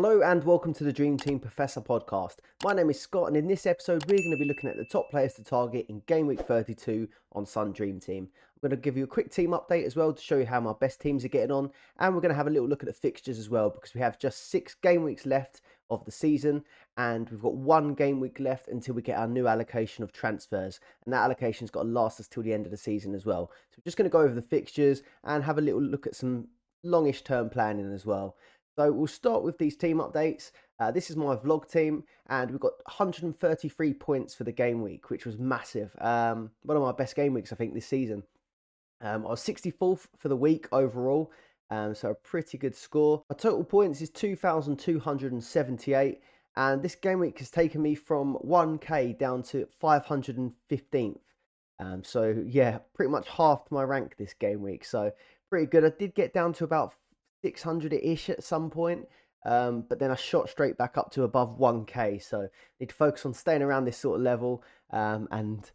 Hello and welcome to the Dream Team Professor podcast. My name is Scott, and in this episode, we're going to be looking at the top players to target in Game Week 32 on Sun Dream Team. I'm going to give you a quick team update as well to show you how my best teams are getting on, and we're going to have a little look at the fixtures as well because we have just six game weeks left of the season, and we've got one game week left until we get our new allocation of transfers, and that allocation's got to last us till the end of the season as well. So we're just going to go over the fixtures and have a little look at some longish term planning as well. So we'll start with these team updates. Uh, this is my vlog team, and we've got 133 points for the game week, which was massive. Um, one of my best game weeks, I think, this season. Um, I was 64th for the week overall, um, so a pretty good score. My total points is 2,278, and this game week has taken me from 1k down to 515th. Um, so yeah, pretty much halved my rank this game week. So pretty good. I did get down to about 600 ish at some point. Um, but then I shot straight back up to above 1k. So need to focus on staying around this sort of level um, and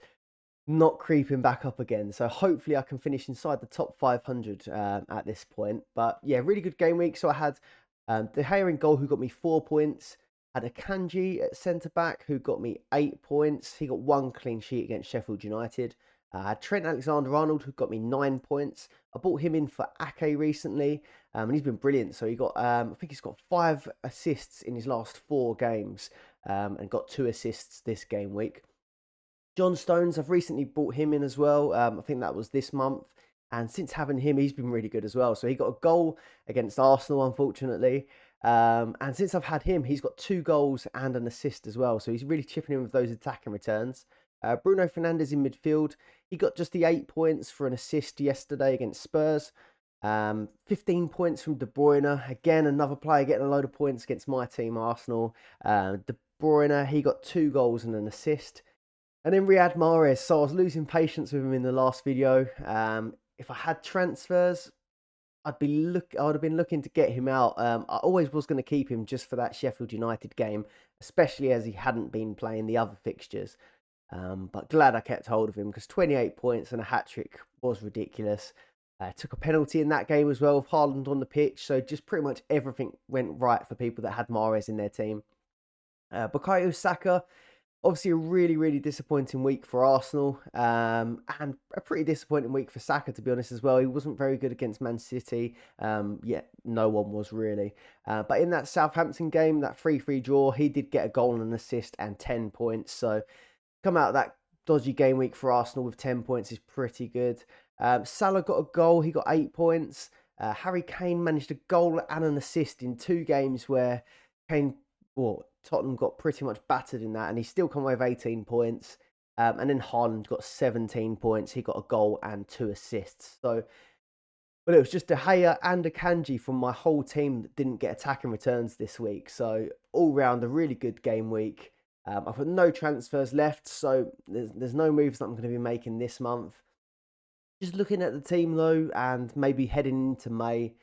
not creeping back up again. So hopefully I can finish inside the top 500 uh, at this point. But yeah, really good game week. So I had um, De Gea in goal who got me four points. Had Akanji at centre back who got me eight points. He got one clean sheet against Sheffield United. Uh, Trent Alexander Arnold, who got me nine points. I bought him in for Ake recently, um, and he's been brilliant. So he got, um, I think he's got five assists in his last four games, um, and got two assists this game week. John Stones, I've recently bought him in as well. Um, I think that was this month, and since having him, he's been really good as well. So he got a goal against Arsenal, unfortunately. Um, and since I've had him, he's got two goals and an assist as well. So he's really chipping in with those attacking returns. Uh, Bruno Fernandes in midfield. He got just the eight points for an assist yesterday against Spurs. Um, 15 points from De Bruyne. Again, another player getting a load of points against my team, Arsenal. Uh, De Bruyne, he got two goals and an assist. And then Riyad Mahrez. So I was losing patience with him in the last video. Um, if I had transfers, I'd be look. I would have been looking to get him out. Um, I always was going to keep him just for that Sheffield United game, especially as he hadn't been playing the other fixtures. Um, but glad I kept hold of him because 28 points and a hat trick was ridiculous. Uh, took a penalty in that game as well with Haaland on the pitch. So just pretty much everything went right for people that had Mahrez in their team. Uh, Bukayo Saka, obviously a really, really disappointing week for Arsenal. Um, and a pretty disappointing week for Saka, to be honest, as well. He wasn't very good against Man City. Um, yet no one was really. Uh, but in that Southampton game, that 3 3 draw, he did get a goal and an assist and 10 points. So come out of that dodgy game week for Arsenal with 10 points is pretty good. Um, Salah got a goal, he got eight points. Uh, Harry Kane managed a goal and an assist in two games where Kane, well, Tottenham got pretty much battered in that, and he still come away with 18 points. Um, and then Haaland got 17 points. He got a goal and two assists. So, but it was just De Gea and Akanji from my whole team that didn't get attacking returns this week. So all round a really good game week. Um, I've got no transfers left, so there's, there's no moves that I'm going to be making this month. Just looking at the team though, and maybe heading into May,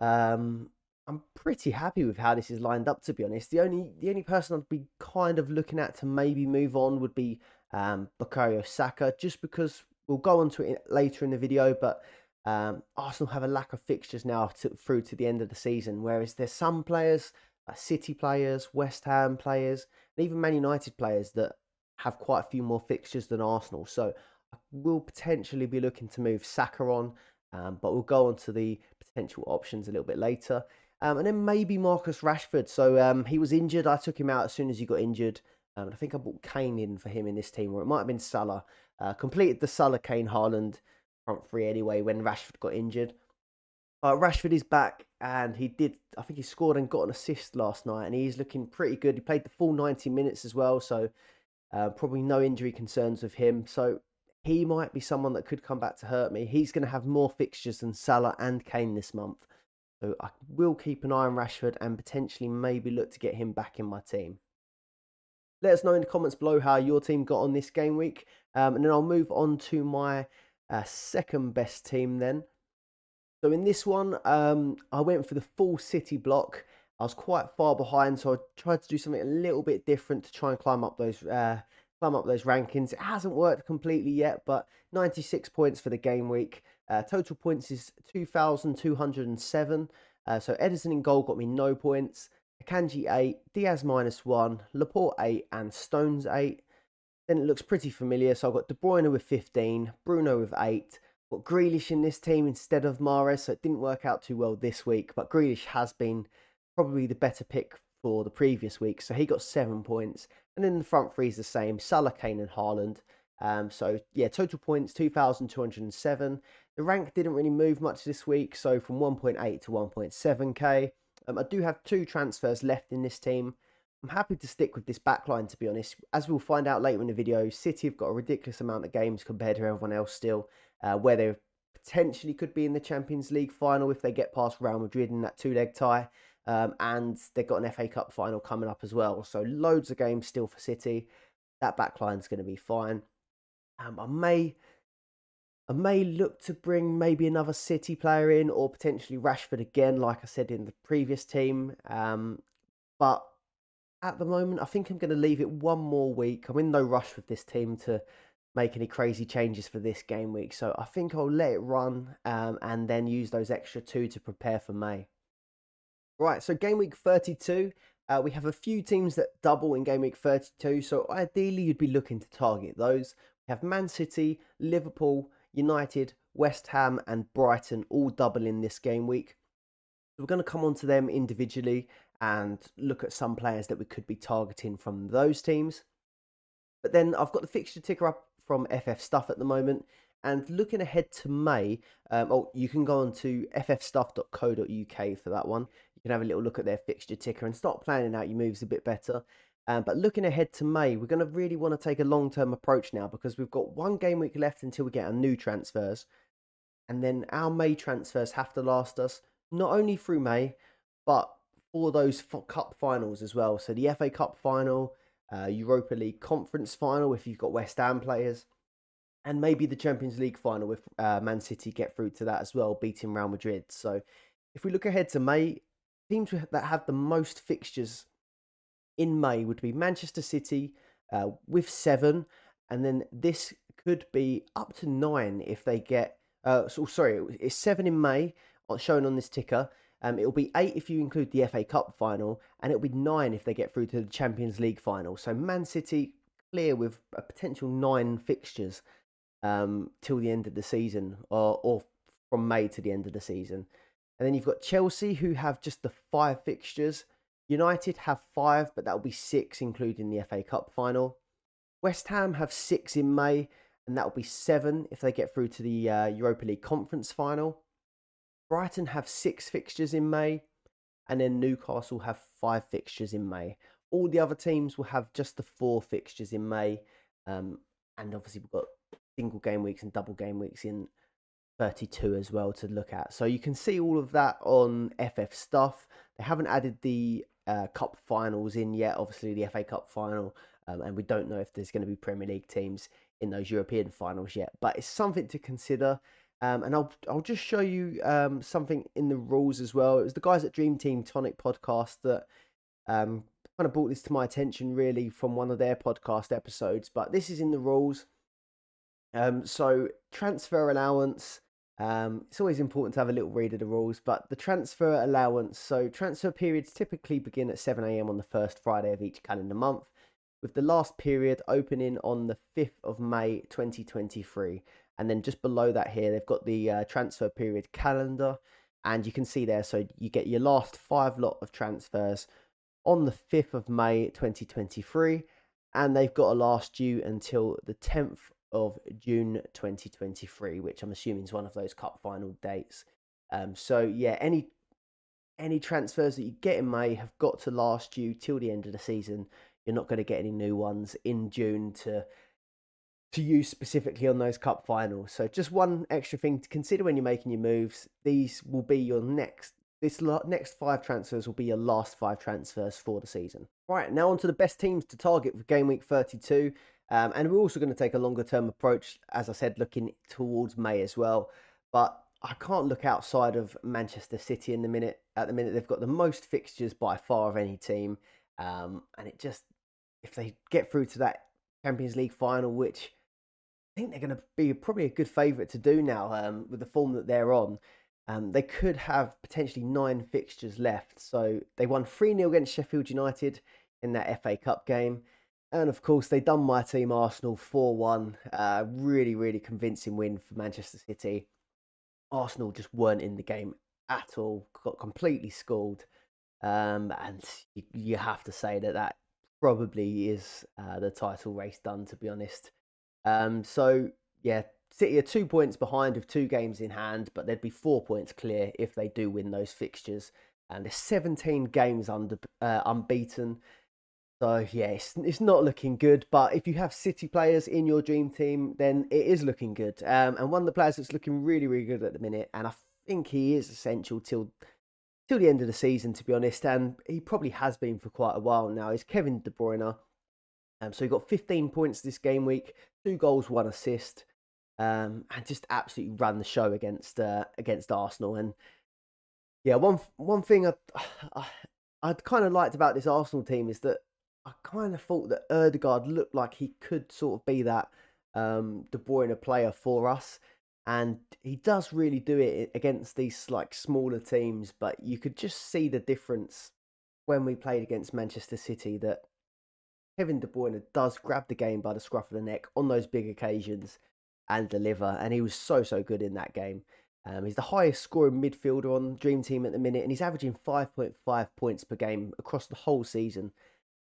um, I'm pretty happy with how this is lined up. To be honest, the only the only person I'd be kind of looking at to maybe move on would be um, Bukayo Saka, just because we'll go on to it later in the video, but. Um, Arsenal have a lack of fixtures now to, through to the end of the season, whereas there's some players, like City players, West Ham players, and even Man United players that have quite a few more fixtures than Arsenal. So will potentially be looking to move Saka on, um, but we'll go on to the potential options a little bit later. Um, and then maybe Marcus Rashford. So um, he was injured. I took him out as soon as he got injured. Um, I think I bought Kane in for him in this team, or it might have been Salah. Uh, completed the Salah, Kane, Haaland front three anyway when Rashford got injured. Uh, Rashford is back and he did, I think he scored and got an assist last night and he's looking pretty good. He played the full 90 minutes as well, so uh, probably no injury concerns with him. So he might be someone that could come back to hurt me. He's going to have more fixtures than Salah and Kane this month. So I will keep an eye on Rashford and potentially maybe look to get him back in my team. Let us know in the comments below how your team got on this game week. Um, and then I'll move on to my uh, second best team then. So in this one, um, I went for the full city block. I was quite far behind, so I tried to do something a little bit different to try and climb up those uh, climb up those rankings. It hasn't worked completely yet, but 96 points for the game week. Uh, total points is 2,207. Uh, so Ederson in goal got me no points. Akanji 8, Dias minus 1, Laporte 8, and Stones 8. Then it looks pretty familiar. So I've got De Bruyne with 15, Bruno with 8. Got Grealish in this team instead of Mahrez, so it didn't work out too well this week. But Grealish has been probably the better pick the previous week, so he got seven points. And then the front three is the same: Salah, Kane, and Haaland. Um, so yeah, total points two thousand two hundred and seven. The rank didn't really move much this week, so from one point eight to one point seven k. Um, I do have two transfers left in this team. I'm happy to stick with this backline, to be honest. As we'll find out later in the video, City have got a ridiculous amount of games compared to everyone else still, uh, where they potentially could be in the Champions League final if they get past Real Madrid in that two leg tie. Um, and they've got an FA Cup final coming up as well. So loads of games still for City. That backline's going to be fine. Um, I may I may look to bring maybe another City player in or potentially Rashford again, like I said in the previous team. Um, but at the moment, I think I'm going to leave it one more week. I'm in no rush with this team to make any crazy changes for this game week. So I think I'll let it run um, and then use those extra two to prepare for May. Right, so game week 32, uh, we have a few teams that double in game week 32. So ideally, you'd be looking to target those. We have Man City, Liverpool, United, West Ham, and Brighton all double in this game week. We're going to come on to them individually and look at some players that we could be targeting from those teams. But then I've got the fixture ticker up from FF Stuff at the moment. And looking ahead to May, um, oh, you can go on to ffstuff.co.uk for that one. Can have a little look at their fixture ticker and start planning out your moves a bit better. Um, but looking ahead to May, we're going to really want to take a long term approach now because we've got one game week left until we get our new transfers. And then our May transfers have to last us not only through May, but for those cup finals as well. So the FA Cup final, uh, Europa League Conference final if you've got West Ham players, and maybe the Champions League final if uh, Man City get through to that as well, beating Real Madrid. So if we look ahead to May, teams that have the most fixtures in May would be Manchester City uh, with seven, and then this could be up to nine if they get. Uh, so sorry, it's seven in May, uh, shown on this ticker. Um, it'll be eight if you include the FA Cup final, and it'll be nine if they get through to the Champions League final. So Man City clear with a potential nine fixtures um, till the end of the season, or, or from May to the end of the season. And then you've got Chelsea, who have just the five fixtures. United have five, but that'll be six, including the FA Cup final. West Ham have six in May, and that'll be seven if they get through to the uh, Europa League Conference final. Brighton have six fixtures in May, and then Newcastle have five fixtures in May. All the other teams will have just the four fixtures in May, um, and obviously we've got single game weeks and double game weeks in 32 as well to look at. So you can see all of that on FF stuff. They haven't added the uh, cup finals in yet, obviously the FA Cup final, um, and we don't know if there's going to be Premier League teams in those European finals yet. But it's something to consider. Um, and I'll I'll just show you um, something in the rules as well. It was the guys at Dream Team Tonic podcast that um, kind of brought this to my attention really from one of their podcast episodes. But this is in the rules. Um, so transfer allowance. Um, it's always important to have a little read of the rules, but the transfer allowance. So transfer periods typically begin at 7 a.m. on the first Friday of each calendar month, with the last period opening on the 5th of May 2023. And then just below that here, they've got the uh, transfer period calendar. And you can see there, so you get your last five lot of transfers on the 5th of May 2023, and they've got a last due until the 10th of June 2023, which I'm assuming is one of those cup final dates. Um, so yeah, any any transfers that you get in May have got to last you till the end of the season. You're not going to get any new ones in June to to use specifically on those cup finals. So just one extra thing to consider when you're making your moves. These will be your next this next five transfers will be your last five transfers for the season. Right, now on to the best teams to target for game week 32. Um, and we're also going to take a longer term approach, as I said, looking towards May as well. But I can't look outside of Manchester City in the minute. At the minute, they've got the most fixtures by far of any team, um, and it just if they get through to that Champions League final, which I think they're going to be probably a good favourite to do now um, with the form that they're on. Um, they could have potentially nine fixtures left. So they won 3 0 against Sheffield United in that FA Cup game. And of course, they done my team Arsenal 4 1. Uh, really, really convincing win for Manchester City. Arsenal just weren't in the game at all, got completely schooled. Um, and you, you, have to say that that probably is uh, the title race done, to be honest. Um, so, yeah, City are two points behind with two games in hand, but they'd be four points clear if they do win those fixtures. And there's 17 games under uh, unbeaten. So yeah, it's, it's not looking good. But if you have City players in your dream team, then it is looking good. Um, and one of the players that's looking really, really good at the minute, and I think he is essential till till the end of the season, to be honest. And he probably has been for quite a while now. Is Kevin De Bruyne. Um, so he got 15 points this game week, two goals, one assist, um, and just absolutely ran the show against uh, against Arsenal. And yeah, one one thing I, I I'd kind of liked about this Arsenal team is that I kind of thought that Odegaard looked like he could sort of be that um, De Bruyne player for us. And he does really do it against these like smaller teams, but you could just see the difference when we played against Manchester City that Kevin De Bruyne does grab the game by the scruff of the neck on those big occasions and deliver. And he was so, so good in that game. Um, he's the highest scoring midfielder on Dream Team at the minute, and he's averaging 5.5 points per game across the whole season.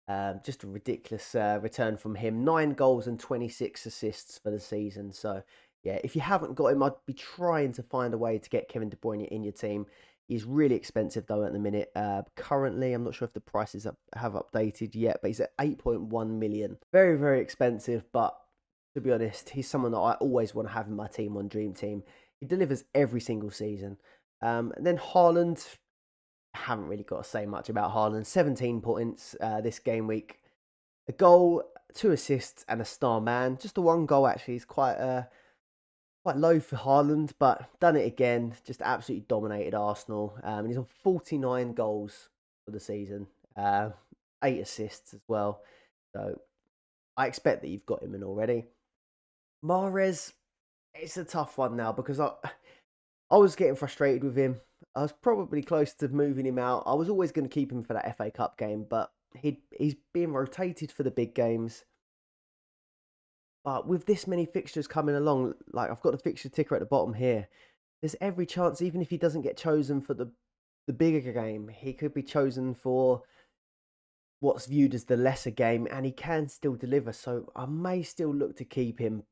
Um, just a ridiculous uh, return from him. Nine goals and 26 assists for the season. So, yeah, if you haven't got him, I'd be trying to find a way to get Kevin De Bruyne in your team. He's really expensive though at the minute. Uh, currently, I'm not sure if the prices have updated yet, but he's at 8.1 million. Very, very expensive, but to be honest, he's someone that I always want to have in my team on Dream Team. He delivers every single season. Um, and then Haaland, haven't really got to say much about Haaland. 17 points uh, this game week. A goal, two assists, and a star man. Just the one goal actually is quite uh, quite low for Haaland, but done it again. Just absolutely dominated Arsenal. Um, and he's on 49 goals for the season, uh, eight assists as well. So I expect that you've got him in already. Mahrez, it's a tough one now because I I was getting frustrated with him. I was probably close to moving him out. I was always going to keep him for that FA Cup game, but he he's being rotated for the big games. But with this many fixtures coming along, like I've got the fixture ticker at the bottom here, there's every chance, even if he doesn't get chosen for the the bigger game, he could be chosen for what's viewed as the lesser game, and he can still deliver. So I may still look to keep him,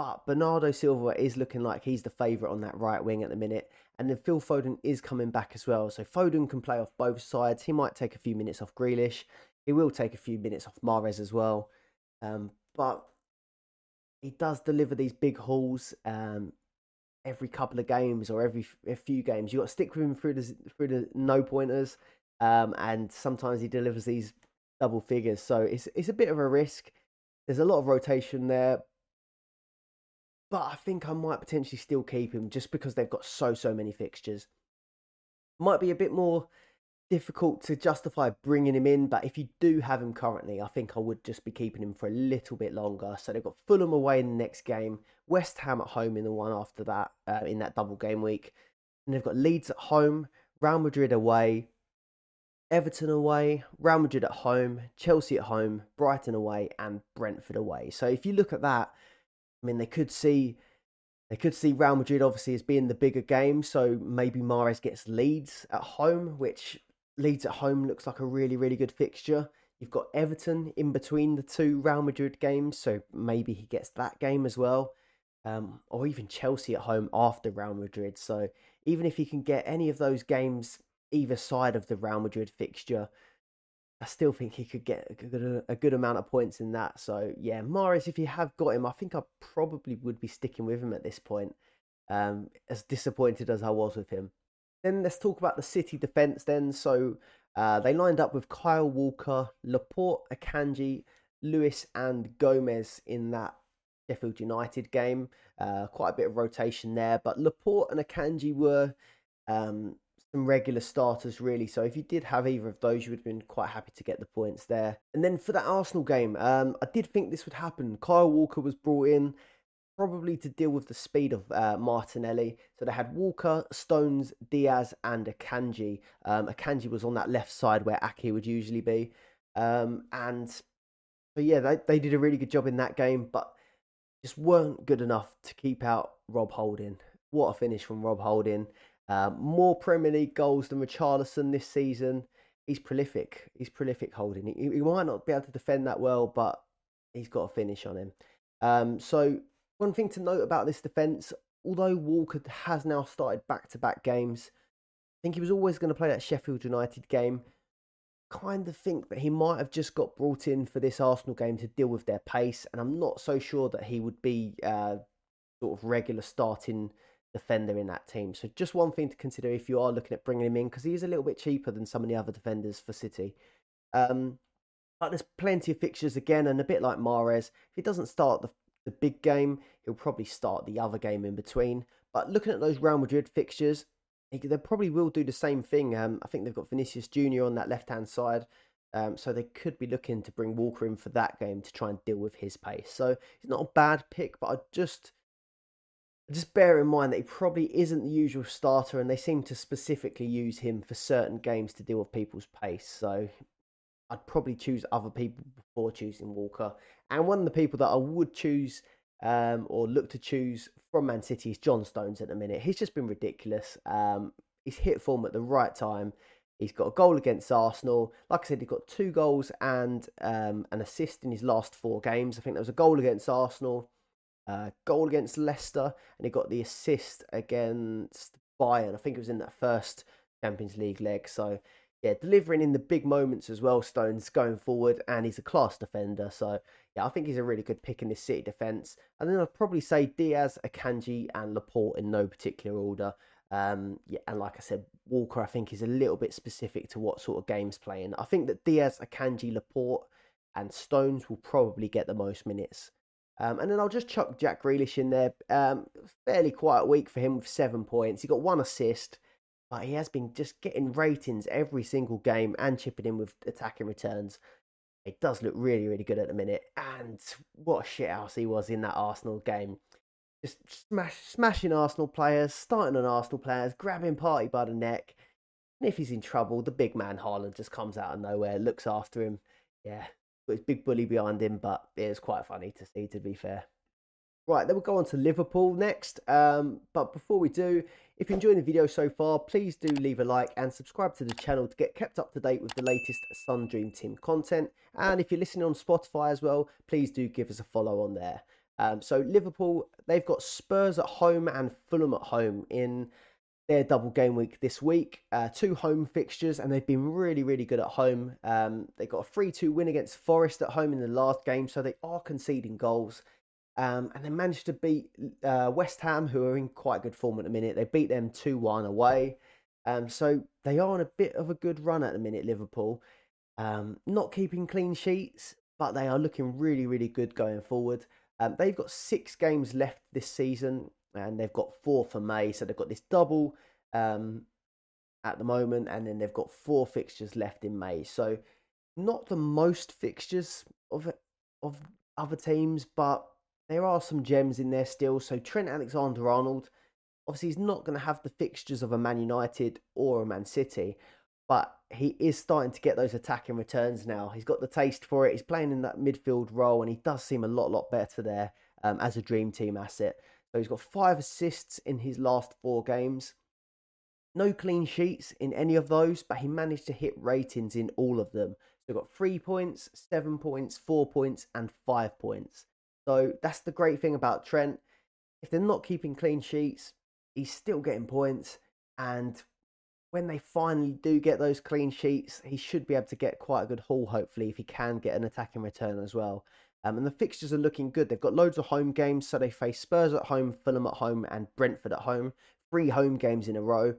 but Bernardo Silva is looking like he's the favourite on that right wing at the minute. And then Phil Foden is coming back as well. So Foden can play off both sides. He might take a few minutes off Grealish. He will take a few minutes off Mahrez as well. Um, but he does deliver these big hauls um, every couple of games or every a few games. You've got to stick with him through the through the no pointers, um, and sometimes he delivers these double figures. So it's it's a bit of a risk. There's a lot of rotation there, but I think I might potentially still keep him just because they've got so so many fixtures. Might be a bit more difficult to justify bringing him in, but if you do have him currently, I think I would just be keeping him for a little bit longer. So they've got Fulham away in the next game, West Ham at home in the one after that, uh, in that double game week, and they've got Leeds at home, Real Madrid away, Everton away, Real Madrid at home, Chelsea at home, Brighton away, and Brentford away. So if you look at that, I mean, they could see They could see Real Madrid obviously as being the bigger game, so maybe Mahrez gets Leeds at home, which Leeds at home looks like a really, really good fixture. You've got Everton in between the two Real Madrid games, so maybe he gets that game as well. Um, or even Chelsea at home after Real Madrid. So even if he can get any of those games either side of the Real Madrid fixture, I still think he could get a good, a good amount of points in that. So yeah, Mahrez, if you have got him, I think I probably would be sticking with him at this point. Um, as disappointed as I was with him. Then let's talk about the City defence. Then so uh, they lined up with Kyle Walker, Laporte, Akanji, Lewis, and Gomez in that Sheffield United game. Uh, quite a bit of rotation there, but Laporte and Akanji were um, some regular starters, really. So if you did have either of those, you would have been quite happy to get the points there. And then for that Arsenal game, um, I did think this would happen. Kyle Walker was brought in probably to deal with the speed of uh, Martinelli. So they had Walker, Stones, Dias, and Akanji. Um, Akanji was on that left side where Ake would usually be. Um, and so, yeah, they, they did a really good job in that game, but just weren't good enough to keep out Rob Holding. What a finish from Rob Holding. Uh, more Premier League goals than Richarlison this season. He's prolific. He's prolific holding. He, he, might not be able to defend that well, but he's got a finish on him. Um, so one thing to note about this defence, although Walker has now started back-to-back games, I think he was always going to play that Sheffield United game. Kind of think that he might have just got brought in for this Arsenal game to deal with their pace, and I'm not so sure that he would be uh, sort of regular starting defender in that team. So just one thing to consider if you are looking at bringing him in, because he is a little bit cheaper than some of the other defenders for City. Um, but there's plenty of fixtures again, and a bit like Mahrez, if he doesn't start the, the big game, he'll probably start the other game in between. But looking at those Real Madrid fixtures, they probably will do the same thing. Um, I think they've got Vinicius Junior on that left hand side. Um, so they could be looking to bring Walker in for that game to try and deal with his pace. So it's not a bad pick, but I just just bear in mind that he probably isn't the usual starter, and they seem to specifically use him for certain games to deal with people's pace. So I'd probably choose other people before choosing Walker. And one of the people that I would choose um, or look to choose from Man City is John Stones at the minute. He's just been ridiculous. Um, he's hit form at the right time. He's got a goal against Arsenal. Like I said, he's got two goals and um, an assist in his last four games. I think there was a goal against Arsenal uh, goal against Leicester, and he got the assist against Bayern. I think it was in that first Champions League leg. So, yeah, delivering in the big moments as well, Stones going forward, and he's a class defender. So, yeah, I think he's a really good pick in this City defence. And then I'd probably say Dias, Akanji, and Laporte in no particular order. Um, yeah, and like I said, Walker, I think, is a little bit specific to what sort of games playing. I think that Dias, Akanji, Laporte, and Stones will probably get the most minutes. Um, and then I'll just chuck Jack Grealish in there. Um, fairly quiet week for him with seven points. He got one assist, but he has been just getting ratings every single game and chipping in with attacking returns. It does look really, really good at the minute. And what a shithouse he was in that Arsenal game. Just smash, smashing Arsenal players, starting on Arsenal players, grabbing Partey by the neck. And if he's in trouble, the big man Haaland just comes out of nowhere, looks after him. Yeah, got big bully behind him, but it was quite funny to see, to be fair. Right, then we'll go on to Liverpool next. Um, but before we do, if you're enjoying the video so far, please do leave a like and subscribe to the channel to get kept up to date with the latest Sun Dream Team content. And if you're listening on Spotify as well, please do give us a follow on there. Um, so Liverpool, they've got Spurs at home and Fulham at home in their double game week this week. Uh, two home fixtures, and they've been really, really good at home. Um, they got a 3 2 win against Forest at home in the last game, so they are conceding goals. Um, and they managed to beat uh, West Ham, who are in quite good form at the minute. They beat them 2 1 away. Um, so they are on a bit of a good run at the minute, Liverpool. Um, not keeping clean sheets, but they are looking really, really good going forward. Um, they've got six games left this season and they've got four for May. So they've got this double um, at the moment, and then they've got four fixtures left in May. So not the most fixtures of of other teams, but there are some gems in there still. So Trent Alexander Arnold, obviously, he's not going to have the fixtures of a Man United or a Man City, but he is starting to get those attacking returns now. He's got the taste for it. He's playing in that midfield role, and he does seem a lot, lot better there um, as a dream team asset. So he's got five assists in his last four games. No clean sheets in any of those, but he managed to hit ratings in all of them. So got three points, seven points, four points, and five points. So that's the great thing about Trent. If they're not keeping clean sheets, he's still getting points. And when they finally do get those clean sheets, he should be able to get quite a good haul, hopefully, if he can get an attacking return as well. Um, and the fixtures are looking good. They've got loads of home games, so they face Spurs at home, Fulham at home, and Brentford at home. Three home games in a row.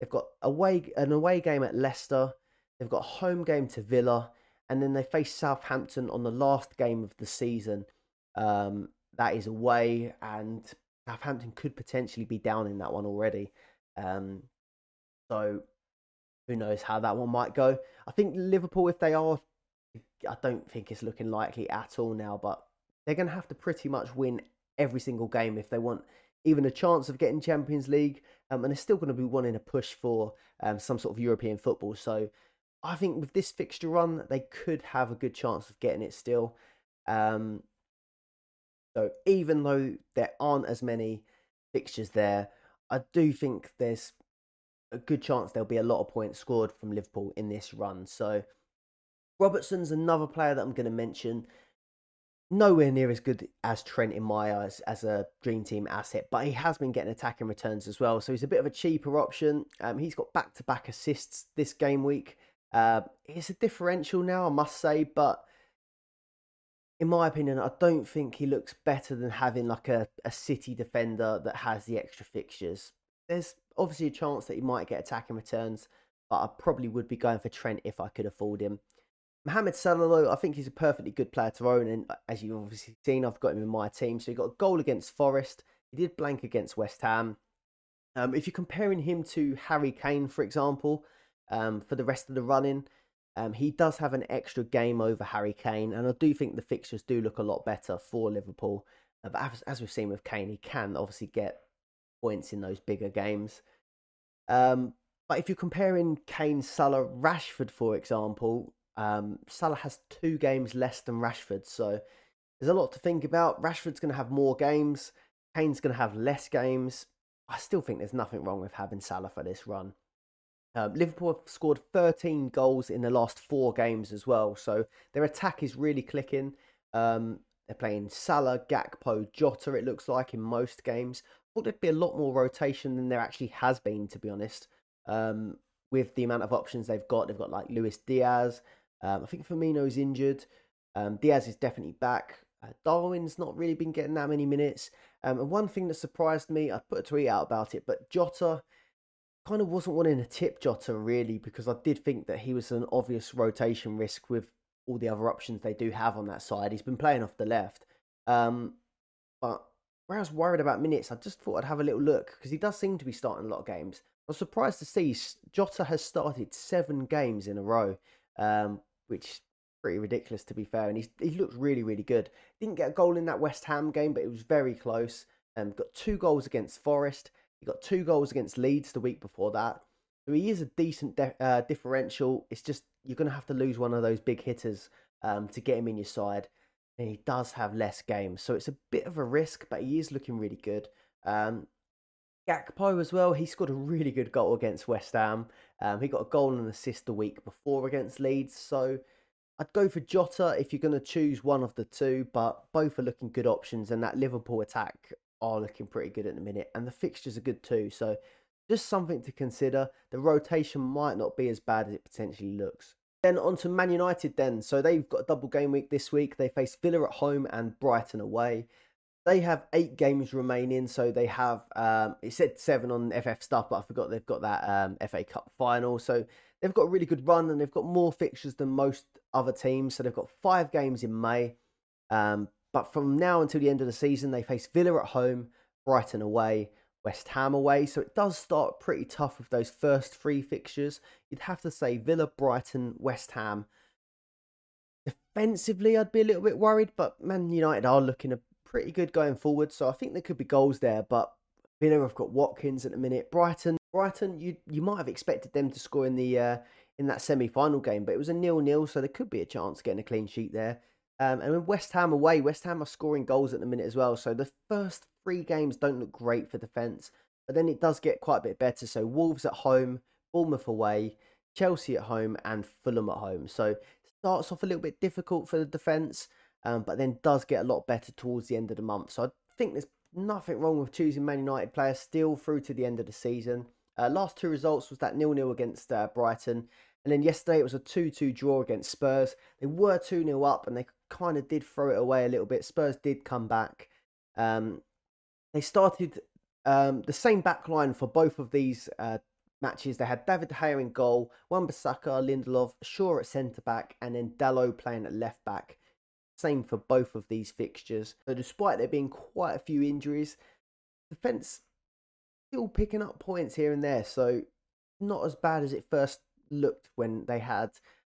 They've got away an away game at Leicester. They've got home game to Villa, and then they face Southampton on the last game of the season. Um, that is away, and Southampton could potentially be down in that one already. Um, so who knows how that one might go? I think Liverpool, if they are, I don't think it's looking likely at all now, but they're going to have to pretty much win every single game if they want even a chance of getting Champions League, um, and they're still going to be wanting a push for um, some sort of European football. So I think with this fixture run, they could have a good chance of getting it still. Um, so even though there aren't as many fixtures there, I do think there's a good chance there'll be a lot of points scored from Liverpool in this run. So Robertson's another player that I'm going to mention nowhere near as good as Trent in my eyes as a dream team asset, but he has been getting attacking returns as well. So he's a bit of a cheaper option. Um, he's got back to back assists this game week. Uh, it's a differential now, I must say, but in my opinion, I don't think he looks better than having like a, a City defender that has the extra fixtures. There's obviously a chance that he might get attacking returns, but I probably would be going for Trent if I could afford him. Mohamed Salah, I think he's a perfectly good player to own, and uh, as you've obviously seen, I've got him in my team. So he got a goal against Forest. He did blank against West Ham. Um, if you're comparing him to Harry Kane, for example, um, for the rest of the running, um, he does have an extra game over Harry Kane, and I do think the fixtures do look a lot better for Liverpool. Uh, but as, as, we've seen with Kane, he can obviously get points in those bigger games. Um, but if you're comparing Kane, Salah, Rashford, for example, um, Salah has two games less than Rashford, so there's a lot to think about. Rashford's going to have more games. Kane's going to have less games. I still think there's nothing wrong with having Salah for this run. Um, Liverpool have scored 13 goals in the last four games as well, so their attack is really clicking. Um, they're playing Salah, Gakpo, Jota, it looks like, in most games. I thought there'd be a lot more rotation than there actually has been, to be honest. Um, with the amount of options they've got, they've got like Luis Diaz, um, I think Firmino's injured. Um, Diaz is definitely back. Uh, Darwin's not really been getting that many minutes. Um, and one thing that surprised me, I put a tweet out about it, but Jota kind of wasn't wanting to tip Jota really because I did think that he was an obvious rotation risk with all the other options they do have on that side. He's been playing off the left. Um, but where I was worried about minutes, I just thought I'd have a little look because he does seem to be starting a lot of games. I was surprised to see Jota has started seven games in a row, um, which pretty ridiculous to be fair. And he's, he looked really, really good. Didn't get a goal in that West Ham game, but it was very close. Um, got two goals against Forest. He got two goals against Leeds the week before that. So he is a decent de- uh, differential. It's just you're going to have to lose one of those big hitters um, to get him in your side. And he does have less games, so it's a bit of a risk, but he is looking really good. Um, Gakpo as well. He scored a really good goal against West Ham. Um, he got a goal and assist the week before against Leeds. So I'd go for Jota if you're going to choose one of the two, but both are looking good options. And that Liverpool attack are looking pretty good at the minute. And the fixtures are good too. So just something to consider. The rotation might not be as bad as it potentially looks. Then on to Man United then. So they've got a double game week this week. They face Villa at home and Brighton away. They have eight games remaining, so they have. Um, it said seven on FF stuff, but I forgot they've got that um, FA Cup final. So they've got a really good run, and they've got more fixtures than most other teams. So they've got five games in May. Um, but from now until the end of the season, they face Villa at home, Brighton away, West Ham away. So it does start pretty tough with those first three fixtures. You'd have to say Villa, Brighton, West Ham. Defensively, I'd be a little bit worried, but Man United are looking a pretty good going forward. So I think there could be goals there. But Villa have got Watkins at the minute. Brighton, Brighton, you you might have expected them to score in the uh, in that semi final game, but it was a nil nil, so there could be a chance getting a clean sheet there. Um, and with West Ham away, West Ham are scoring goals at the minute as well. So the first three games don't look great for defence, but then it does get quite a bit better. So Wolves at home, Bournemouth away, Chelsea at home, and Fulham at home. So starts off a little bit difficult for the defence, um, but then does get a lot better towards the end of the month. So I think there's nothing wrong with choosing Man United players still through to the end of the season. Uh, last two results was that nil-nil against uh, Brighton, and then yesterday it was a 2-2 draw against Spurs. They were 2-0 up, and they kind of did throw it away a little bit. Spurs did come back. Um, they started um, the same back line for both of these uh, matches. They had David De Gea in goal, Wan-Bissaka, Lindelof, Shaw at centre back, and then Dalot playing at left back. Same for both of these fixtures. So despite there being quite a few injuries, defence still picking up points here and there. So not as bad as it first looked when they had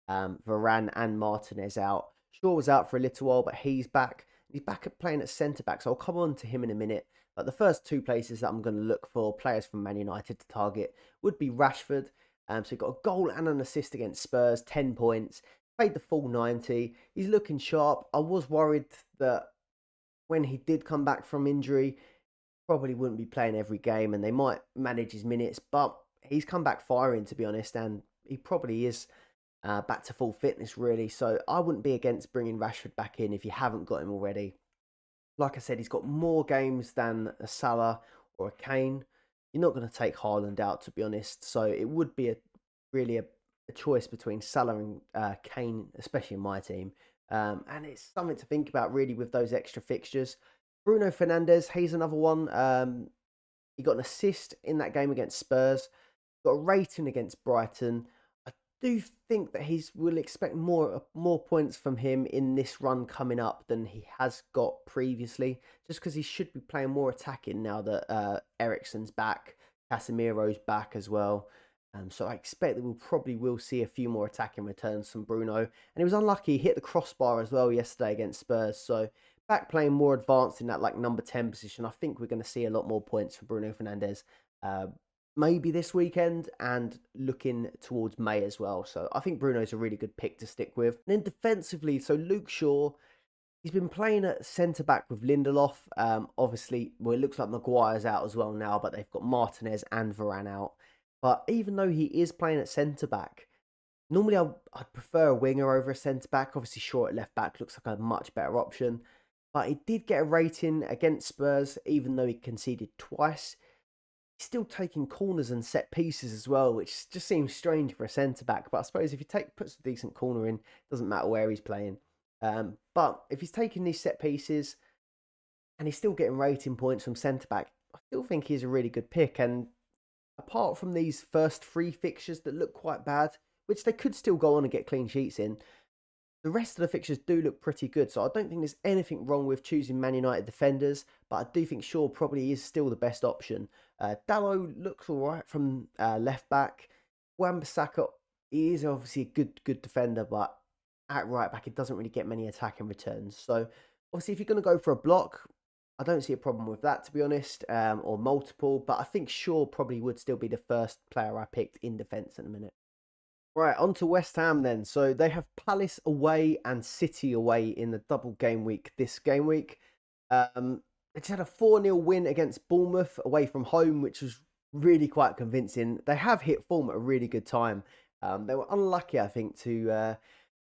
um, Varane and Martinez out. Shaw was out for a little while, but he's back. He's back at playing at centre back, so I'll come on to him in a minute. But the first two places that I'm going to look for players from Man United to target would be Rashford. Um, so he got a goal and an assist against Spurs, 10 points. Played the full 90. He's looking sharp. I was worried that when he did come back from injury, probably wouldn't be playing every game and they might manage his minutes, but he's come back firing to be honest, and he probably is uh, back to full fitness really. So I wouldn't be against bringing Rashford back in if you haven't got him already. Like I said, he's got more games than a Salah or a Kane. You're not going to take Haaland out to be honest, so it would be a really a, a choice between Salah and uh, Kane, especially in my team. Um, and it's something to think about really with those extra fixtures. Bruno Fernandes, he's another one. Um, he got an assist in that game against Spurs. Got a rating against Brighton. I do think that he's will expect more uh, more points from him in this run coming up than he has got previously. Just because he should be playing more attacking now that uh, Eriksen's back, Casemiro's back as well. Um, so I expect that we'll probably will see a few more attacking returns from Bruno. And he was unlucky; he hit the crossbar as well yesterday against Spurs. So back playing more advanced in that like number 10 position, I think we're going to see a lot more points for Bruno Fernandes. Uh, maybe this weekend and looking towards May as well. So I think Bruno's a really good pick to stick with. And then defensively, so Luke Shaw, he's been playing at centre back with Lindelof. Um, obviously, well, it looks like Maguire's out as well now, but they've got Martinez and Varane out. But even though he is playing at centre back, normally I, would prefer a winger over a centre back. Obviously, short left back looks like a much better option but he did get a rating against Spurs, even though he conceded twice. He's still taking corners and set pieces as well, which just seems strange for a centre back. But I suppose if he take puts a decent corner in, it doesn't matter where he's playing. Um, but if he's taking these set pieces and he's still getting rating points from centre back, I still think he's a really good pick. And apart from these first three fixtures that look quite bad, which they could still go on and get clean sheets in, the rest of the fixtures do look pretty good, so I don't think there's anything wrong with choosing Man United defenders, but I do think Shaw probably is still the best option. Uh, Dalot looks alright from uh, left back. Wan-Bissaka is obviously a good good defender, but at right back, it doesn't really get many attacking returns. So, obviously, if you're going to go for a block, I don't see a problem with that, to be honest, um, or multiple, but I think Shaw probably would still be the first player I picked in defence in a minute. Right, on to West Ham then. So they have Palace away and City away in the double game week this game week. Um, they just had a 4 0 win against Bournemouth away from home, which was really quite convincing. They have hit form at a really good time. Um, they were unlucky, I think, to uh,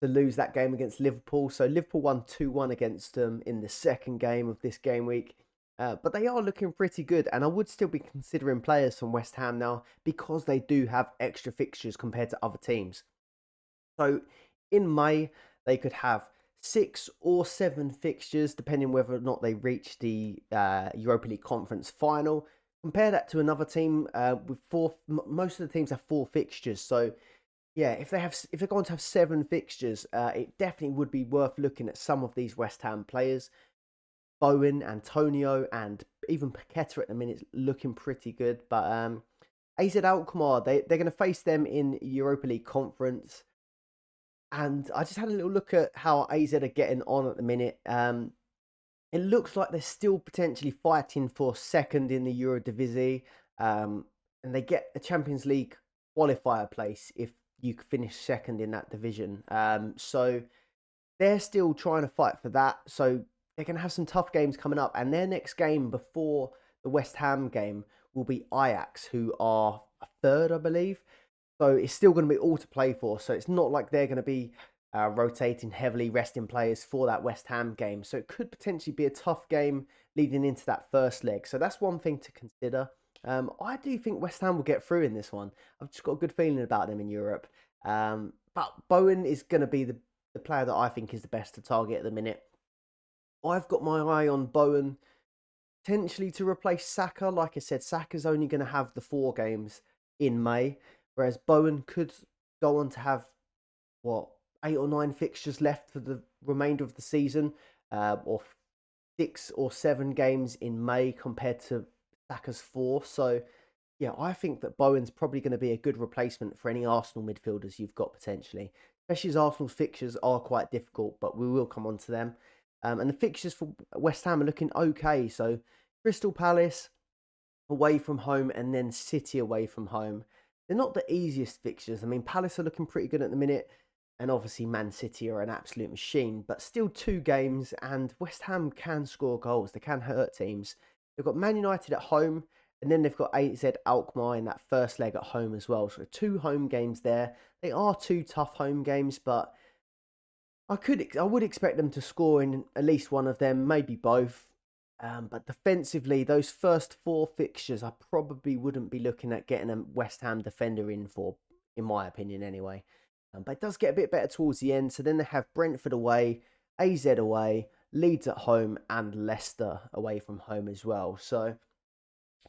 to lose that game against Liverpool. So Liverpool won 2 1 against them in the second game of this game week. Uh, but they are looking pretty good, and I would still be considering players from West Ham now because they do have extra fixtures compared to other teams. So in May, they could have six or seven fixtures, depending whether or not they reach the uh, Europa League Conference final. Compare that to another team uh, with four. M- most of the teams have four fixtures, so yeah, if they have, if they're going to have seven fixtures, uh, it definitely would be worth looking at some of these West Ham players. Bowen, Antonio, and even Paqueta at the minute looking pretty good. But um, AZ Alkmaar, they, they're going to face them in Europa League Conference. And I just had a little look at how AZ are getting on at the minute. Um, it looks like they're still potentially fighting for second in the Eredivisie. Um, and they get a Champions League qualifier place if you could finish second in that division. Um, so they're still trying to fight for that. So they're going to have some tough games coming up, and their next game before the West Ham game will be Ajax, who are a third, I believe. So it's still going to be all to play for. So it's not like they're going to be uh, rotating heavily, resting players for that West Ham game. So it could potentially be a tough game leading into that first leg. So that's one thing to consider. Um, I do think West Ham will get through in this one. I've just got a good feeling about them in Europe. Um, but Bowen is going to be the, the player that I think is the best to target at the minute. I've got my eye on Bowen potentially to replace Saka. Like I said, Saka's only going to have the four games in May, whereas Bowen could go on to have what eight or nine fixtures left for the remainder of the season, uh, or six or seven games in May compared to Saka's four. So, yeah, I think that Bowen's probably going to be a good replacement for any Arsenal midfielders you've got potentially, especially as Arsenal's fixtures are quite difficult, but we will come on to them. Um, and the fixtures for West Ham are looking okay. So Crystal Palace away from home and then City away from home. They're not the easiest fixtures. I mean, Palace are looking pretty good at the minute. And obviously, Man City are an absolute machine, but still two games, and West Ham can score goals. They can hurt teams. They've got Man United at home, and then they've got AZ Alkmaar in that first leg at home as well. So two home games there. They are two tough home games, but I could I would expect them to score in at least one of them, maybe both. Um, but defensively, those first four fixtures, I probably wouldn't be looking at getting a West Ham defender in for, in my opinion, anyway. Um, but it does get a bit better towards the end. So then they have Brentford away, AZ away, Leeds at home, and Leicester away from home as well. So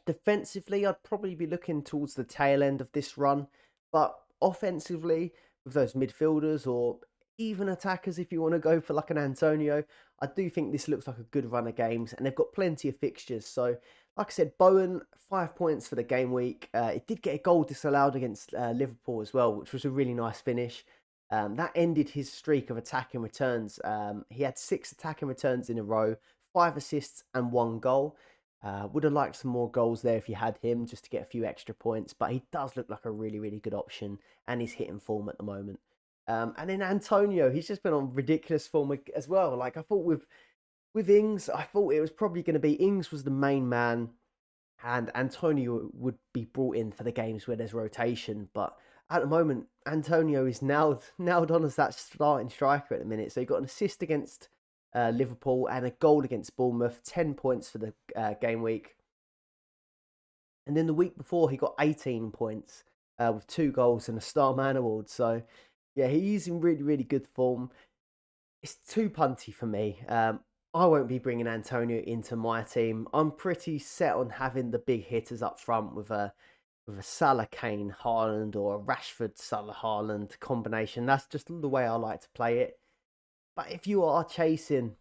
defensively, I'd probably be looking towards the tail end of this run. But offensively, with those midfielders or even attackers if you want to go for like an Antonio. I do think this looks like a good run of games, and they've got plenty of fixtures. So, like I said, Bowen five points for the game week. Uh, it did get a goal disallowed against uh, Liverpool as well, which was a really nice finish. Um, that ended his streak of attacking returns. Um, he had six attacking returns in a row, five assists and one goal. Uh, would have liked some more goals there if you had him, just to get a few extra points. But he does look like a really, really good option, and he's hitting form at the moment. Um, and then Antonio, he's just been on ridiculous form as well. Like I thought with with Ings, I thought it was probably going to be Ings was the main man, and Antonio would be brought in for the games where there's rotation. But at the moment, Antonio is nailed nailed on as that starting striker at the minute. So he got an assist against uh, Liverpool and a goal against Bournemouth, ten points for the uh, game week. And then the week before, he got 18 points uh, with two goals and a Star Man award. So yeah, he's in really, really good form. It's too punty for me. Um, I won't be bringing Antonio into my team. I'm pretty set on having the big hitters up front with a with a Salah Kane Haaland or a Rashford Salah Haaland combination. That's just the way I like to play it. But if you are chasing,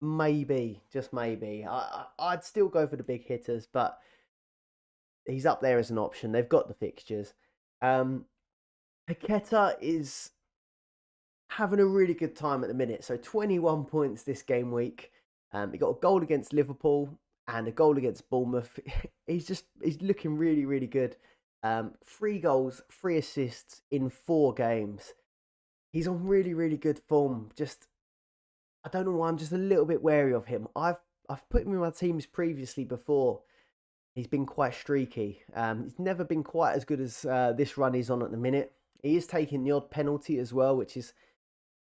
maybe, just maybe, I, I'd still go for the big hitters. But he's up there as an option. They've got the fixtures. Um, Paqueta is having a really good time at the minute. So 21 points this game week. Um, he got a goal against Liverpool and a goal against Bournemouth. he's just he's looking really really good. Um, three goals, three assists in four games. He's on really really good form. Just I don't know why I'm just a little bit wary of him. I've I've put him in my teams previously before. He's been quite streaky. Um, he's never been quite as good as uh, this run he's on at the minute. He is taking the odd penalty as well, which is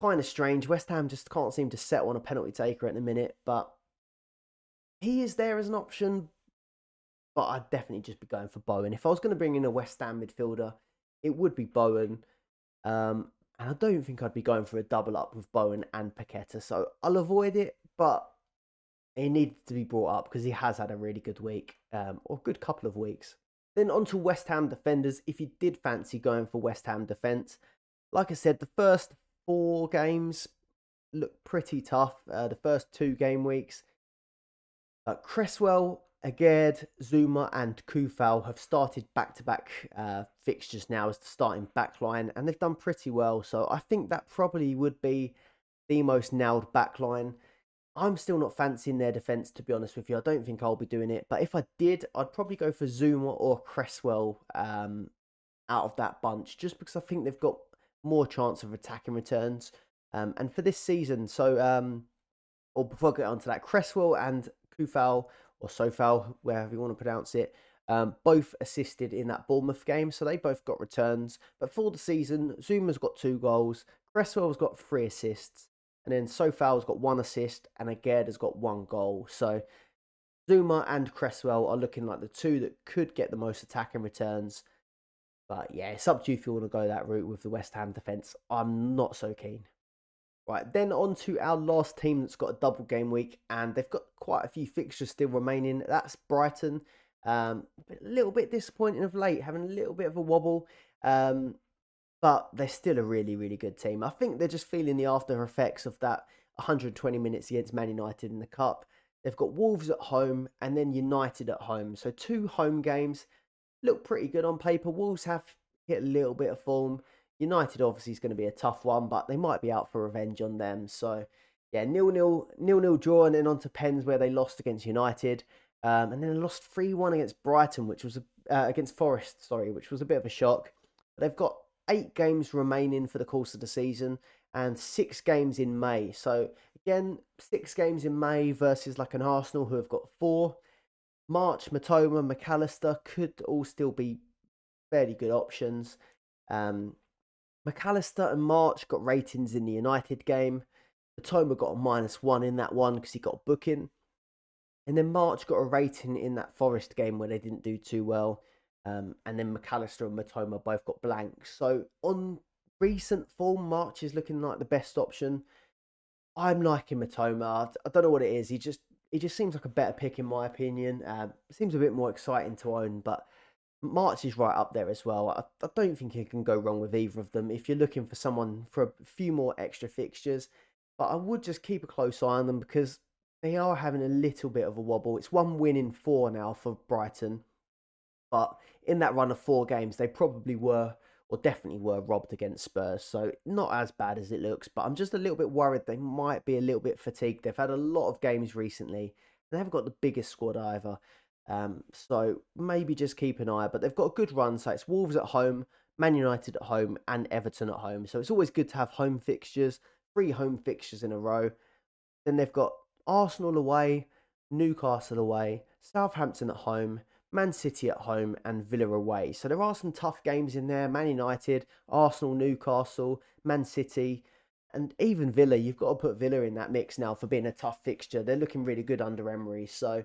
kind of strange. West Ham just can't seem to settle on a penalty taker at the minute, but he is there as an option. But I'd definitely just be going for Bowen. If I was going to bring in a West Ham midfielder, it would be Bowen. Um, and I don't think I'd be going for a double up with Bowen and Paqueta. So I'll avoid it, but he needs to be brought up because he has had a really good week um, or good couple of weeks. Then on to West Ham defenders. If you did fancy going for West Ham defence, like I said, the first four games look pretty tough. Uh, the first two game weeks. Uh, Cresswell, Aguerd, Zouma, and Coufal have started back to back fixtures now as the starting backline, and they've done pretty well. So I think that probably would be the most nailed backline. I'm still not fancying their defence, to be honest with you. I don't think I'll be doing it. But if I did, I'd probably go for Zouma or Cresswell um, out of that bunch, just because I think they've got more chance of attacking returns. Um, and for this season, so um, or before I get onto that, Cresswell and Coufal or Sofal, wherever you want to pronounce it, um, both assisted in that Bournemouth game, so they both got returns. But for the season, Zouma's got two goals, Cresswell's got three assists, and then Sofal's got one assist, and Aguerd has got one goal. So Zouma and Cresswell are looking like the two that could get the most attacking returns. But yeah, it's up to you if you want to go that route with the West Ham defence. I'm not so keen. Right, then on to our last team that's got a double game week, and they've got quite a few fixtures still remaining. That's Brighton. Um, a little bit disappointing of late, having a little bit of a wobble, um, but they're still a really, really good team. I think they're just feeling the after effects of that 120 minutes against Man United in the Cup. They've got Wolves at home and then United at home. So two home games look pretty good on paper. Wolves have hit a little bit of form. United obviously is going to be a tough one, but they might be out for revenge on them. So yeah, nil nil nil nil draw and then on to pens where they lost against United, um, and then lost three one against Brighton, which was a, uh, against Forest, sorry, which was a bit of a shock. But they've got eight games remaining for the course of the season and six games in May. So again, six games in May versus like an Arsenal who have got four. March, Mitoma, McAllister could all still be fairly good options. Um, McAllister and March got ratings in the United game. Mitoma got a minus one in that one because he got a booking. And then March got a rating in that Forest game where they didn't do too well. Um, and then McAllister and Mitoma both got blanks. So on recent form, March is looking like the best option. I'm liking Mitoma. I don't know what it is. He just he just seems like a better pick in my opinion. Um, seems a bit more exciting to own, but March is right up there as well. I, I don't think you can go wrong with either of them if you're looking for someone for a few more extra fixtures. But I would just keep a close eye on them because they are having a little bit of a wobble. It's one win in four now for Brighton. But in that run of four games, they probably were or definitely were robbed against Spurs. So not as bad as it looks, but I'm just a little bit worried they might be a little bit fatigued. They've had a lot of games recently. They haven't got the biggest squad either. Um, so maybe just keep an eye. But they've got a good run. So it's Wolves at home, Man United at home, and Everton at home. So it's always good to have home fixtures, three home fixtures in a row. Then they've got Arsenal away, Newcastle away, Southampton at home, Man City at home, and Villa away. So there are some tough games in there. Man United, Arsenal, Newcastle, Man City, and even Villa. You've got to put Villa in that mix now for being a tough fixture. They're looking really good under Emery. So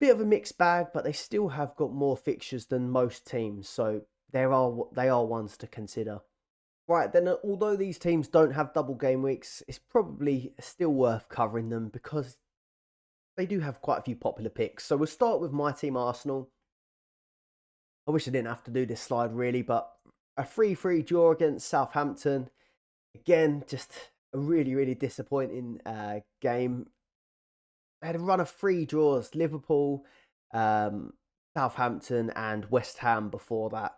bit of a mixed bag, but they still have got more fixtures than most teams, so there are they are ones to consider. Right then, uh, although these teams don't have double game weeks, it's probably still worth covering them because they do have quite a few popular picks. So we'll start with my team, Arsenal. I wish I didn't have to do this slide really, but a 3 3 draw against Southampton. Again, just a really, really disappointing uh, game had a run of three draws Liverpool, um, Southampton, and West Ham before that.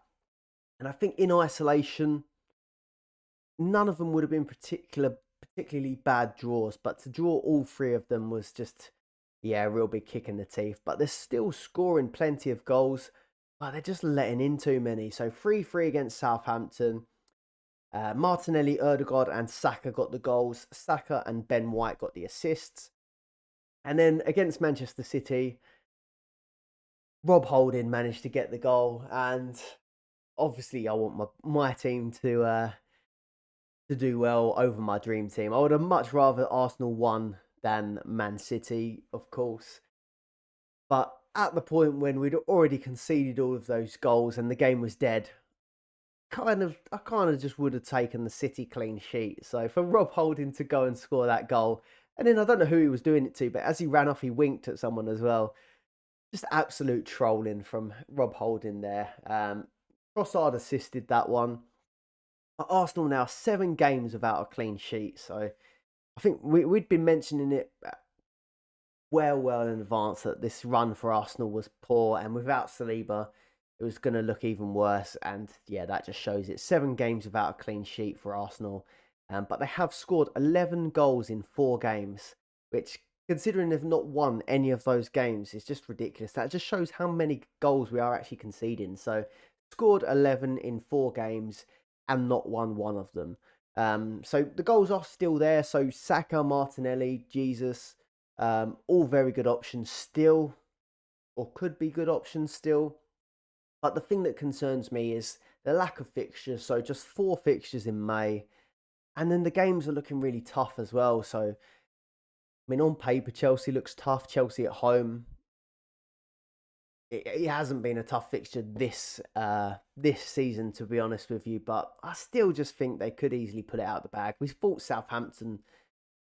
And I think in isolation, none of them would have been particular particularly bad draws, but to draw all three of them was just yeah, a real big kick in the teeth. But they're still scoring plenty of goals, but they're just letting in too many. So 3 3 against Southampton. Uh, Martinelli, Odegaard, and Saka got the goals. Saka and Ben White got the assists. And then against Manchester City, Rob Holding managed to get the goal, and obviously, I want my my team to uh, to do well over my dream team. I would have much rather Arsenal won than Man City, of course. But at the point when we'd already conceded all of those goals and the game was dead, kind of I kind of just would have taken the City clean sheet. So for Rob Holding to go and score that goal and then I don't know who he was doing it to, but as he ran off, he winked at someone as well. Just absolute trolling from Rob Holding there. Um, Trossard assisted that one. Arsenal now seven games without a clean sheet. So I think we, we'd been mentioning it uh, well, well in advance that this run for Arsenal was poor, and without Saliba, it was going to look even worse. And yeah, that just shows it. Seven games without a clean sheet for Arsenal. Um, but they have scored 11 goals in four games, which, considering they've not won any of those games, is just ridiculous. That just shows how many goals we are actually conceding. So, scored 11 in four games and not won one of them. Um, so the goals are still there. So Saka, Martinelli, Jesus, um, all very good options still, or could be good options still. But the thing that concerns me is the lack of fixtures. So just four fixtures in May, and then the games are looking really tough as well. So, I mean, on paper, Chelsea looks tough. Chelsea at home. It, it hasn't been a tough fixture this uh, this season, to be honest with you. But I still just think they could easily put it out of the bag. We thought Southampton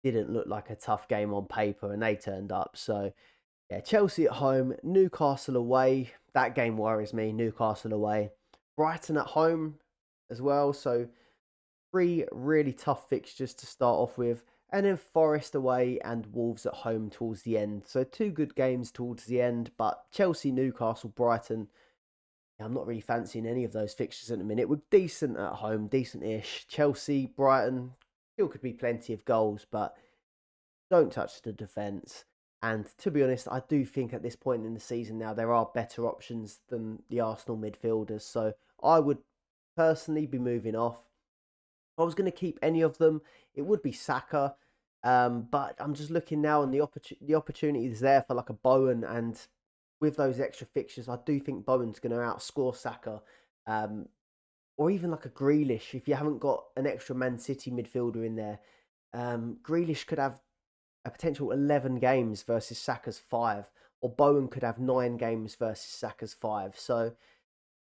didn't look like a tough game on paper, and they turned up. So, yeah, Chelsea at home, Newcastle away. That game worries me. Newcastle away, Brighton at home as well. So, three really tough fixtures to start off with and then Forest away and Wolves at home towards the end. So two good games towards the end, but Chelsea, Newcastle, Brighton. I'm not really fancying any of those fixtures at the minute. We're decent at home, decent-ish. Chelsea, Brighton, still could be plenty of goals, but don't touch the defence. And to be honest, I do think at this point in the season now there are better options than the Arsenal midfielders. So I would personally be moving off. I was going to keep any of them, it would be Saka. Um, but I'm just looking now, and the opportunity the opportunity is there for like a Bowen, and with those extra fixtures, I do think Bowen's going to outscore Saka, um, or even like a Grealish. If you haven't got an extra Man City midfielder in there, um, Grealish could have a potential 11 games versus Saka's five, or Bowen could have nine games versus Saka's five. So,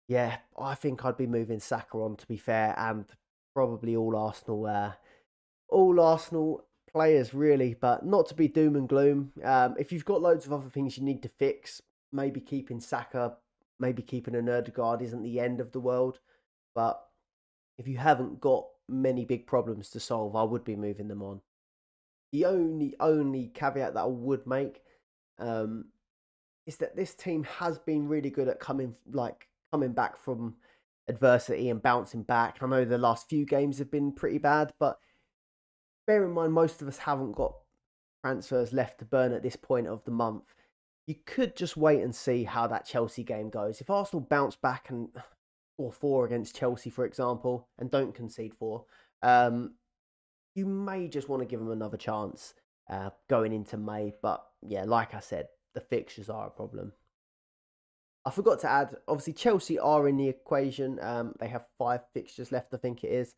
yeah, I think I'd be moving Saka on to be fair, and probably all Arsenal, uh, all Arsenal players really, but not to be doom and gloom. Um, if you've got loads of other things you need to fix, maybe keeping Saka, maybe keeping an Odegaard isn't the end of the world. But if you haven't got many big problems to solve, I would be moving them on. The only only caveat that I would make um, is that this team has been really good at coming like coming back from adversity and bouncing back. I know the last few games have been pretty bad, but bear in mind most of us haven't got transfers left to burn at this point of the month. You could just wait and see how that Chelsea game goes. If Arsenal bounce back and or four against Chelsea, for example, and don't concede four, um, you may just want to give them another chance uh, going into May. But yeah, like I said, the fixtures are a problem. I forgot to add, obviously, Chelsea are in the equation. Um, they have five fixtures left, I think it is.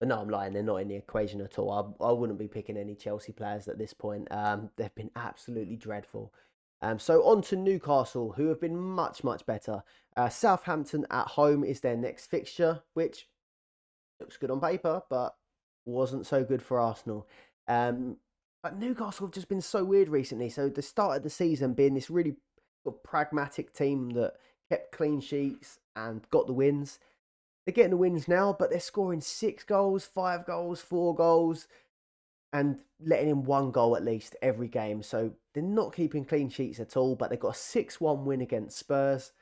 But no, I'm lying. They're not in the equation at all. I, I wouldn't be picking any Chelsea players at this point. Um, they've been absolutely dreadful. Um, so on to Newcastle, who have been much, much better. Uh, Southampton at home is their next fixture, which looks good on paper, but wasn't so good for Arsenal. Um, but Newcastle have just been so weird recently. So the start of the season being this really pragmatic team that kept clean sheets and got the wins. They're getting the wins now, but they're scoring six goals, five goals, four goals, and letting in one goal at least every game. So they're not keeping clean sheets at all, but they've got a 6 1 win against Spurs,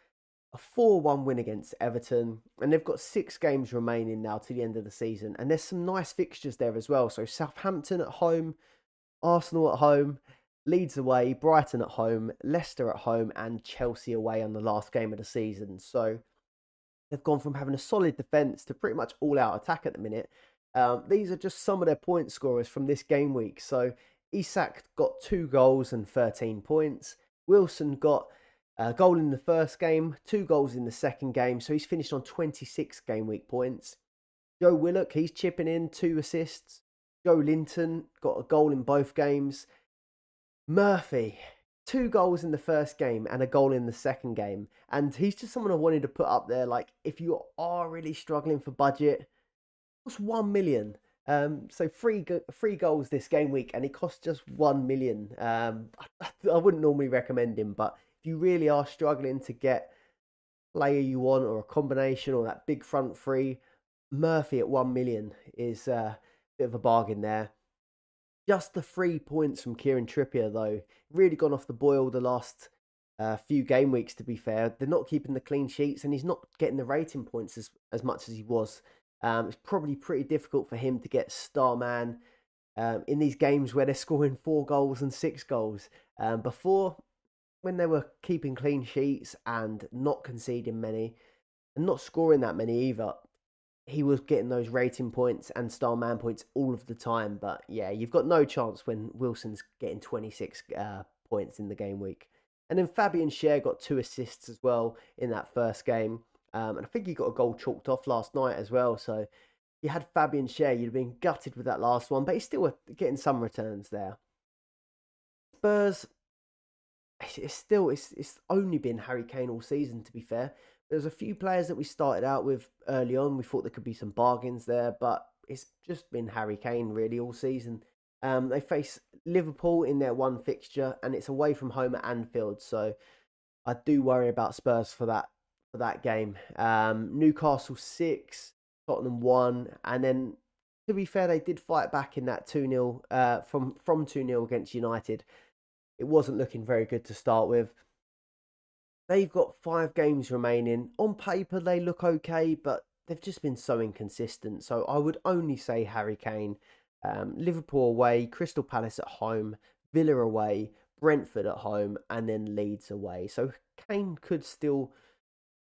a 4 1 win against Everton, and they've got six games remaining now to the end of the season. And there's some nice fixtures there as well. So Southampton at home, Arsenal at home, Leeds away, Brighton at home, Leicester at home, and Chelsea away on the last game of the season. So They've gone from having a solid defence to pretty much all out attack at the minute. Um, these are just some of their point scorers from this game week. So Isak got two goals and 13 points. Wilson got a goal in the first game, two goals in the second game. So he's finished on 26 game week points. Joe Willock, he's chipping in two assists. Joelinton got a goal in both games. Murphy, two goals in the first game and a goal in the second game. And he's just someone I wanted to put up there. Like, if you are really struggling for budget, costs one million. Um, so three three goals this game week, and he costs just one million. Um, I, I wouldn't normally recommend him, but if you really are struggling to get player you want or a combination or that big front three, Murphy at one million is uh, a bit of a bargain there. Just the three points from Kieran Trippier, though, really gone off the boil the last uh, few game weeks, to be fair. They're not keeping the clean sheets, and he's not getting the rating points as, as much as he was. Um, it's probably pretty difficult for him to get star man um, in these games where they're scoring four goals and six goals. Um, before, when they were keeping clean sheets and not conceding many, and not scoring that many either, he was getting those rating points and star man points all of the time. But yeah, you've got no chance when Wilson's getting 26 uh, points in the game week. And then Fabian Schär got two assists as well in that first game. Um, and I think he got a goal chalked off last night as well. So you had Fabian Schär, you'd have been gutted with that last one, but he's still getting some returns there. Spurs, it's still it's it's only been Harry Kane all season. To be fair, there's a few players that we started out with early on. We thought there could be some bargains there, but it's just been Harry Kane really all season. Um, they face Liverpool in their one fixture, and it's away from home at Anfield. So I do worry about Spurs for that for that game. Um, Newcastle six, Tottenham one, and then to be fair, they did fight back in that two 0 uh, from from two 0 against United. It wasn't looking very good to start with. They've got five games remaining. On paper, they look okay, but they've just been so inconsistent. So I would only say Harry Kane. Um, Liverpool away, Crystal Palace at home, Villa away, Brentford at home, and then Leeds away. So Kane could still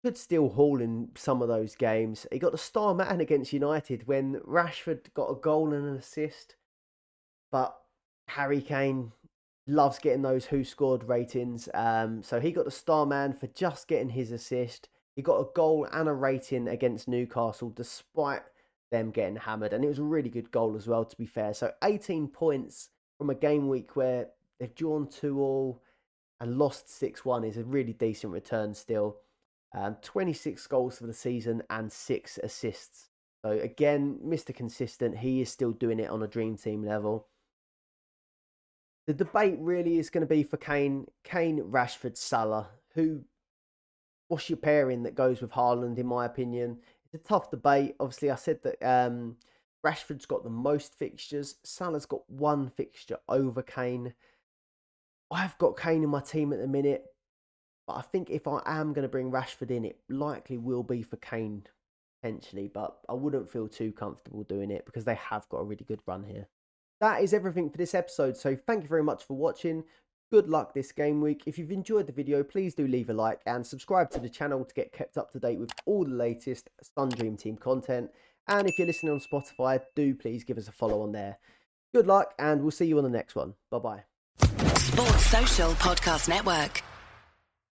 could still haul in some of those games. He got the star man against United when Rashford got a goal and an assist, but Harry Kane loves getting those who scored ratings. Um, so he got the star man for just getting his assist. He got a goal and a rating against Newcastle despite them getting hammered. And it was a really good goal as well, to be fair. So 18 points from a game week where they've drawn 2 all and lost 6 1 is a really decent return still. Um, 26 goals for the season and 6 assists. So again, Mr. Consistent, he is still doing it on a dream team level the debate really is going to be for Kane, Kane, Rashford, Salah. Who, what's your pairing that goes with Haaland? In my opinion, it's a tough debate. Obviously, I said that um, Rashford's got the most fixtures. Salah's got one fixture over Kane. I've got Kane in my team at the minute, but I think if I am going to bring Rashford in, it likely will be for Kane potentially. But I wouldn't feel too comfortable doing it because they have got a really good run here that is everything for this episode. So thank you very much for watching. Good luck this game week. If you've enjoyed the video, please do leave a like and subscribe to the channel to get kept up to date with all the latest Sun Dream Team content. And if you're listening on Spotify, do please give us a follow on there. Good luck, and we'll see you on the next one. Bye bye. Sports Social Podcast Network.